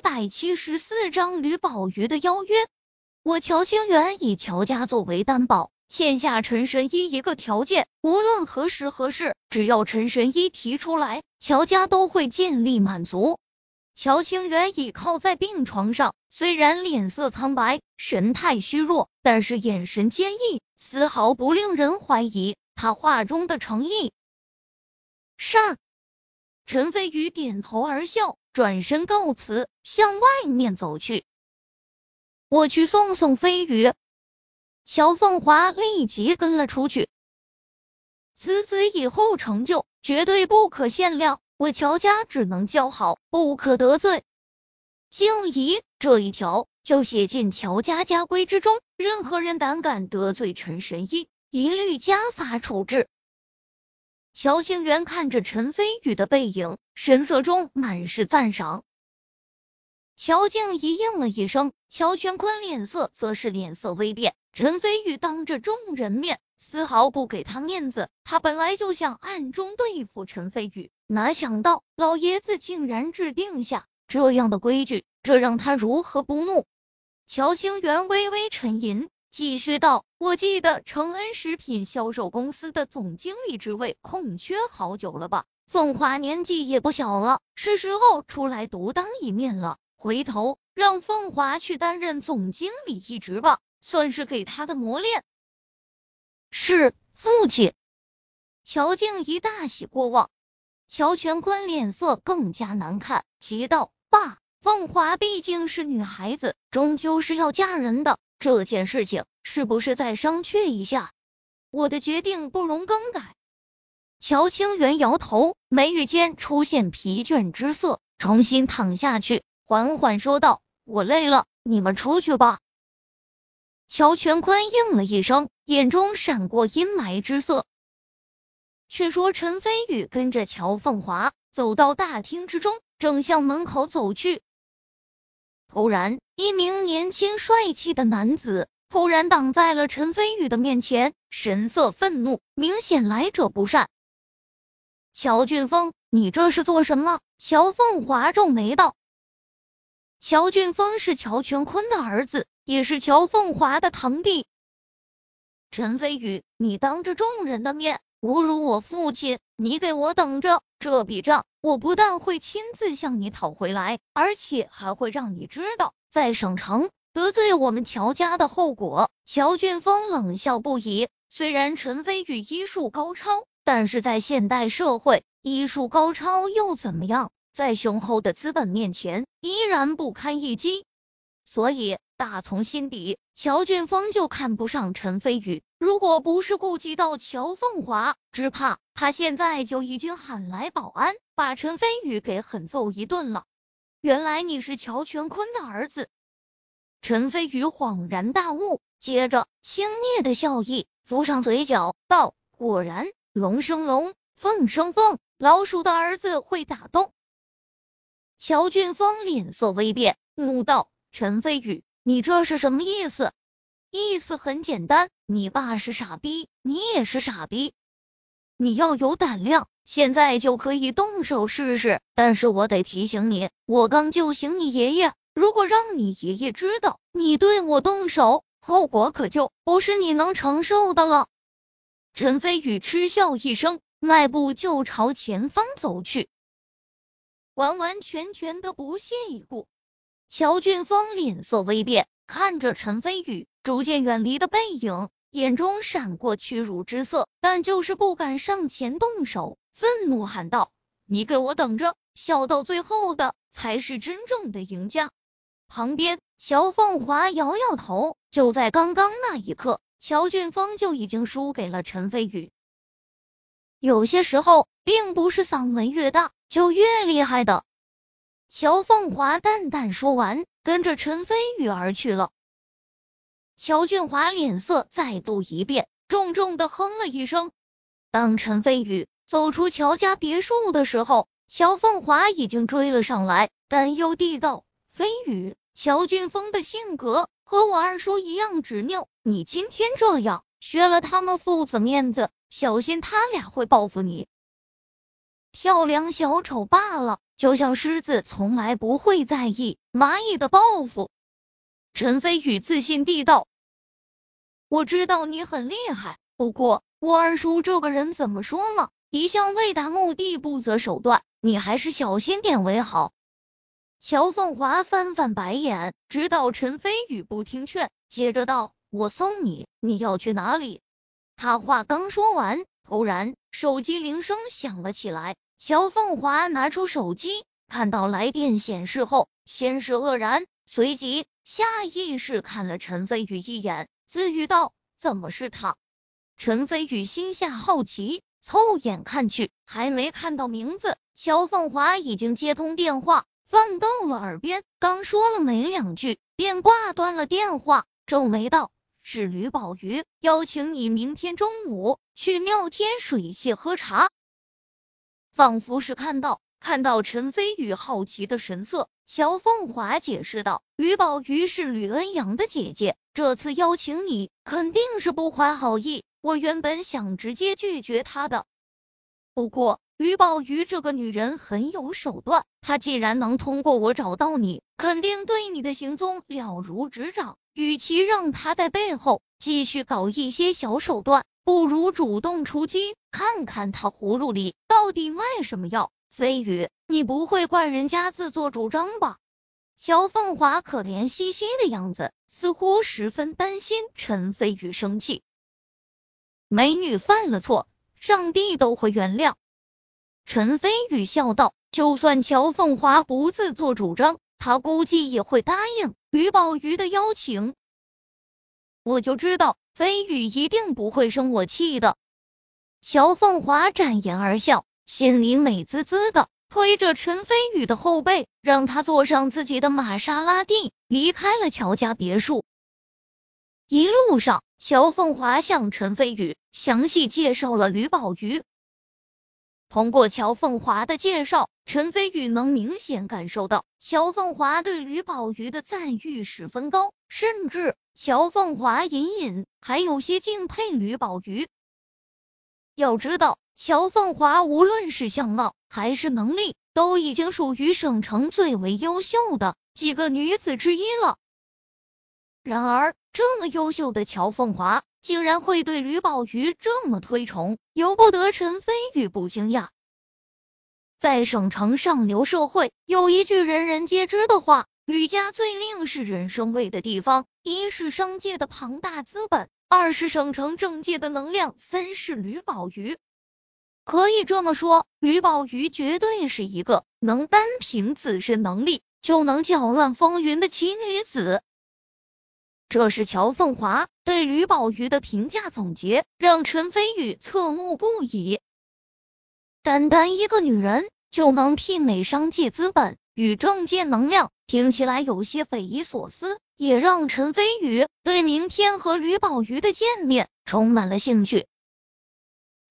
百七十四章吕宝玉的邀约。我乔清源以乔家作为担保，欠下陈神医一个条件，无论何时何事，只要陈神医提出来，乔家都会尽力满足。乔清源倚靠在病床上，虽然脸色苍白，神态虚弱，但是眼神坚毅，丝毫不令人怀疑他话中的诚意。善。陈飞宇点头而笑，转身告辞，向外面走去。我去送送飞宇。乔凤华立即跟了出去。此子以后成就绝对不可限量，我乔家只能交好，不可得罪。静怡这一条就写进乔家家规之中，任何人胆敢得罪陈神医，一律家法处置。乔清源看着陈飞宇的背影，神色中满是赞赏。乔静怡应了一声，乔全坤脸色则是脸色微变。陈飞宇当着众人面，丝毫不给他面子。他本来就想暗中对付陈飞宇，哪想到老爷子竟然制定下这样的规矩，这让他如何不怒？乔清源微微沉吟。继续道：“我记得承恩食品销售公司的总经理职位空缺好久了吧？凤华年纪也不小了，是时候出来独当一面了。回头让凤华去担任总经理一职吧，算是给他的磨练。”是父亲。乔静怡大喜过望，乔全坤脸色更加难看，急道：“爸，凤华毕竟是女孩子，终究是要嫁人的。”这件事情是不是再商榷一下？我的决定不容更改。乔清源摇头，眉宇间出现疲倦之色，重新躺下去，缓缓说道：“我累了，你们出去吧。”乔全坤应了一声，眼中闪过阴霾之色。却说陈飞宇跟着乔凤华走到大厅之中，正向门口走去。突然，一名年轻帅气的男子突然挡在了陈飞宇的面前，神色愤怒，明显来者不善。乔俊峰，你这是做什么？乔凤华皱眉道。乔俊峰是乔全坤的儿子，也是乔凤华的堂弟。陈飞宇，你当着众人的面侮辱我父亲，你给我等着，这笔账。我不但会亲自向你讨回来，而且还会让你知道，在省城得罪我们乔家的后果。乔俊峰冷笑不已。虽然陈飞宇医术高超，但是在现代社会，医术高超又怎么样？在雄厚的资本面前，依然不堪一击。所以，打从心底，乔俊峰就看不上陈飞宇。如果不是顾及到乔凤华，只怕他现在就已经喊来保安。把陈飞宇给狠揍一顿了。原来你是乔全坤的儿子。陈飞宇恍然大悟，接着轻蔑的笑意浮上嘴角，道：“果然，龙生龙，凤生凤，老鼠的儿子会打洞。”乔俊峰脸色微变，怒道：“陈飞宇，你这是什么意思？”意思很简单，你爸是傻逼，你也是傻逼。你要有胆量。现在就可以动手试试，但是我得提醒你，我刚救醒你爷爷，如果让你爷爷知道你对我动手，后果可就不是你能承受的了。陈飞宇嗤笑一声，迈步就朝前方走去，完完全全的不屑一顾。乔俊峰脸色微变，看着陈飞宇逐渐远离的背影，眼中闪过屈辱之色，但就是不敢上前动手。愤怒喊道：“你给我等着，笑到最后的才是真正的赢家。”旁边，乔凤华摇摇头。就在刚刚那一刻，乔俊峰就已经输给了陈飞宇。有些时候，并不是嗓门越大就越厉害的。乔凤华淡淡说完，跟着陈飞宇而去了。乔俊华脸色再度一变，重重的哼了一声。当陈飞宇。走出乔家别墅的时候，乔凤华已经追了上来，担忧地道：“飞宇，乔俊峰的性格和我二叔一样执拗，你今天这样削了他们父子面子，小心他俩会报复你。”跳梁小丑罢了，就像狮子从来不会在意蚂蚁的报复。陈飞宇自信地道：“我知道你很厉害，不过我二叔这个人怎么说呢？一向为达目的不择手段，你还是小心点为好。”乔凤华翻翻白眼，知道陈飞宇不听劝，接着道：“我送你，你要去哪里？”他话刚说完，突然手机铃声响了起来。乔凤华拿出手机，看到来电显示后，先是愕然，随即下意识看了陈飞宇一眼，自语道：“怎么是他？”陈飞宇心下好奇，凑眼看去，还没看到名字，乔凤华已经接通电话。放到了耳边，刚说了没两句，便挂断了电话，皱眉道：“是吕宝瑜邀请你明天中午去妙天水榭喝茶。”仿佛是看到看到陈飞宇好奇的神色，乔凤华解释道：“吕宝瑜是吕恩阳的姐姐，这次邀请你肯定是不怀好意。我原本想直接拒绝他的，不过……”吕宝瑜这个女人很有手段，她既然能通过我找到你，肯定对你的行踪了如指掌。与其让他在背后继续搞一些小手段，不如主动出击，看看他葫芦里到底卖什么药。飞宇，你不会怪人家自作主张吧？乔凤华可怜兮兮的样子，似乎十分担心陈飞宇生气。美女犯了错，上帝都会原谅。陈飞宇笑道：“就算乔凤华不自作主张，他估计也会答应吕宝瑜的邀请。我就知道飞宇一定不会生我气的。”乔凤华展颜而笑，心里美滋滋的，推着陈飞宇的后背，让他坐上自己的玛莎拉蒂，离开了乔家别墅。一路上，乔凤华向陈飞宇详细介绍了吕宝瑜。通过乔凤华的介绍，陈飞宇能明显感受到乔凤华对吕宝瑜的赞誉十分高，甚至乔凤华隐隐还有些敬佩吕宝瑜。要知道，乔凤华无论是相貌还是能力，都已经属于省城最为优秀的几个女子之一了。然而，这么优秀的乔凤华。竟然会对吕宝瑜这么推崇，由不得陈飞宇不惊讶。在省城上流社会，有一句人人皆知的话：吕家最令是人生畏的地方，一是商界的庞大资本，二是省城政界的能量，三是吕宝瑜。可以这么说，吕宝瑜绝对是一个能单凭自身能力就能搅乱风云的奇女子。这是乔凤华对吕宝瑜的评价总结，让陈飞宇侧目不已。单单一个女人就能媲美商界资本与政界能量，听起来有些匪夷所思，也让陈飞宇对明天和吕宝瑜的见面充满了兴趣。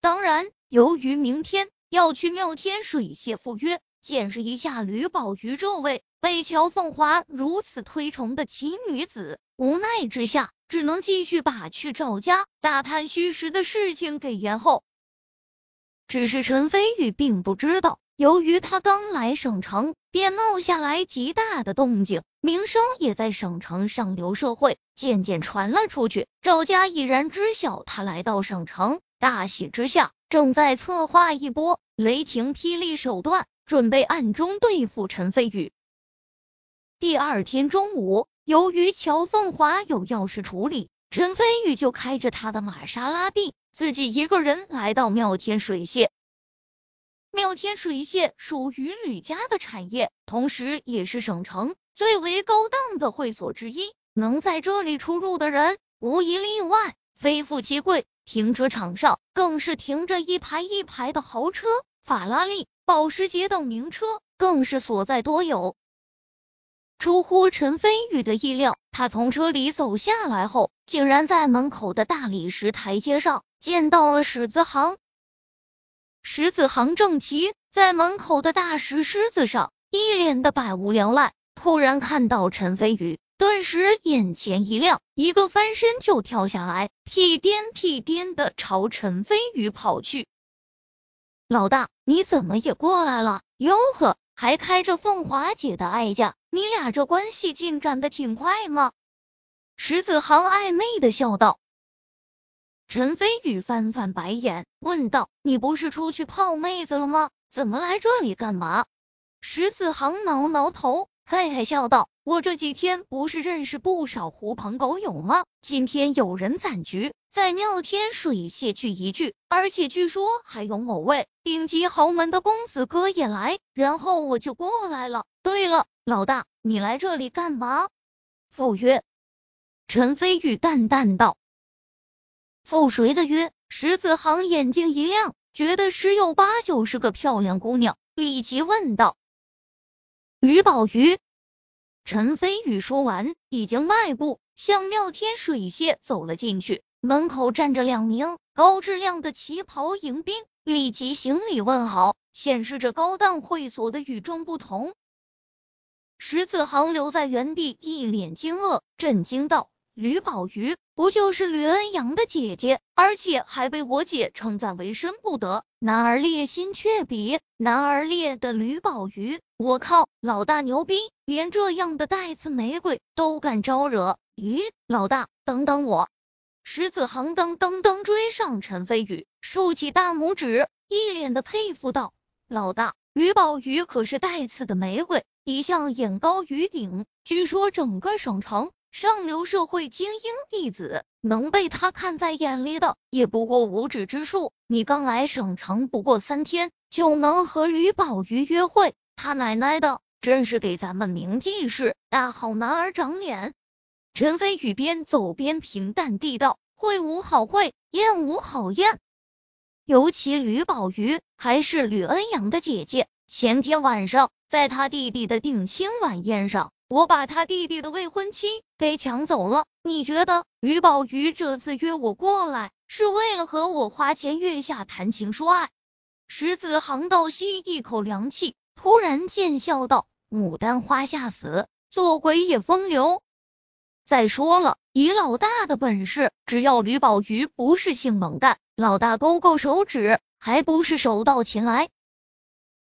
当然，由于明天要去妙天水榭赴约，见识一下吕宝瑜这位被乔凤华如此推崇的奇女子。无奈之下，只能继续把去赵家打探虚实的事情给延后。只是陈飞宇并不知道，由于他刚来省城，便闹下来极大的动静，名声也在省城上流社会渐渐传了出去。赵家已然知晓他来到省城，大喜之下，正在策划一波雷霆霹雳手段，准备暗中对付陈飞宇。第二天中午。由于乔凤华有要事处理，陈飞宇就开着他的玛莎拉蒂，自己一个人来到妙天水榭。妙天水榭属于吕家的产业，同时也是省城最为高档的会所之一。能在这里出入的人，无一例外非富即贵。停车场上更是停着一排一排的豪车，法拉利、保时捷等名车更是所在多有。出乎陈飞宇的意料，他从车里走下来后，竟然在门口的大理石台阶上见到了史子航。史子航正骑在门口的大石狮子上，一脸的百无聊赖。突然看到陈飞宇，顿时眼前一亮，一个翻身就跳下来，屁颠屁颠的朝陈飞宇跑去。老大，你怎么也过来了？哟呵，还开着凤华姐的爱驾，你俩这关系进展的挺快吗？石子航暧昧的笑道。陈飞宇翻翻白眼，问道：“你不是出去泡妹子了吗？怎么来这里干嘛？”石子航挠挠头，嘿嘿笑道：“我这几天不是认识不少狐朋狗友吗？今天有人攒局，在妙天水榭聚一聚，而且据说还有某位顶级豪门的公子哥也来，然后我就过来了。对了，老大，你来这里干嘛？”赴约。陈飞宇淡淡道。赴谁的约？石子航眼睛一亮，觉得十有八九是个漂亮姑娘，立即问道：“吕宝瑜。”陈飞宇说完，已经迈步向妙天水榭走了进去。门口站着两名高质量的旗袍迎宾，立即行礼问好，显示着高档会所的与众不同。石子航留在原地，一脸惊愕，震惊道。吕宝瑜不就是吕恩阳的姐姐，而且还被我姐称赞为深不得，男儿烈心却比男儿烈的吕宝瑜，我靠，老大牛逼，连这样的带刺玫瑰都敢招惹。咦，老大，等等我！石子航噔噔噔追上陈飞宇，竖起大拇指，一脸的佩服道：“老大，吕宝瑜可是带刺的玫瑰，一向眼高于顶，据说整个省城。”上流社会精英弟子能被他看在眼里的，也不过五指之数。你刚来省城不过三天，就能和吕宝瑜约会，他奶奶的，真是给咱们明记市大好男儿长脸。陈飞宇边走边平淡地道：“会无好会，宴无好宴。尤其吕宝瑜还是吕恩阳的姐姐，前天晚上在他弟弟的定亲晚宴上。”我把他弟弟的未婚妻给抢走了，你觉得吕宝瑜这次约我过来是为了和我花前月下谈情说爱？石子航倒吸一口凉气，突然见笑道：“牡丹花下死，做鬼也风流。再说了，以老大的本事，只要吕宝瑜不是性冷淡，老大勾勾手指，还不是手到擒来？”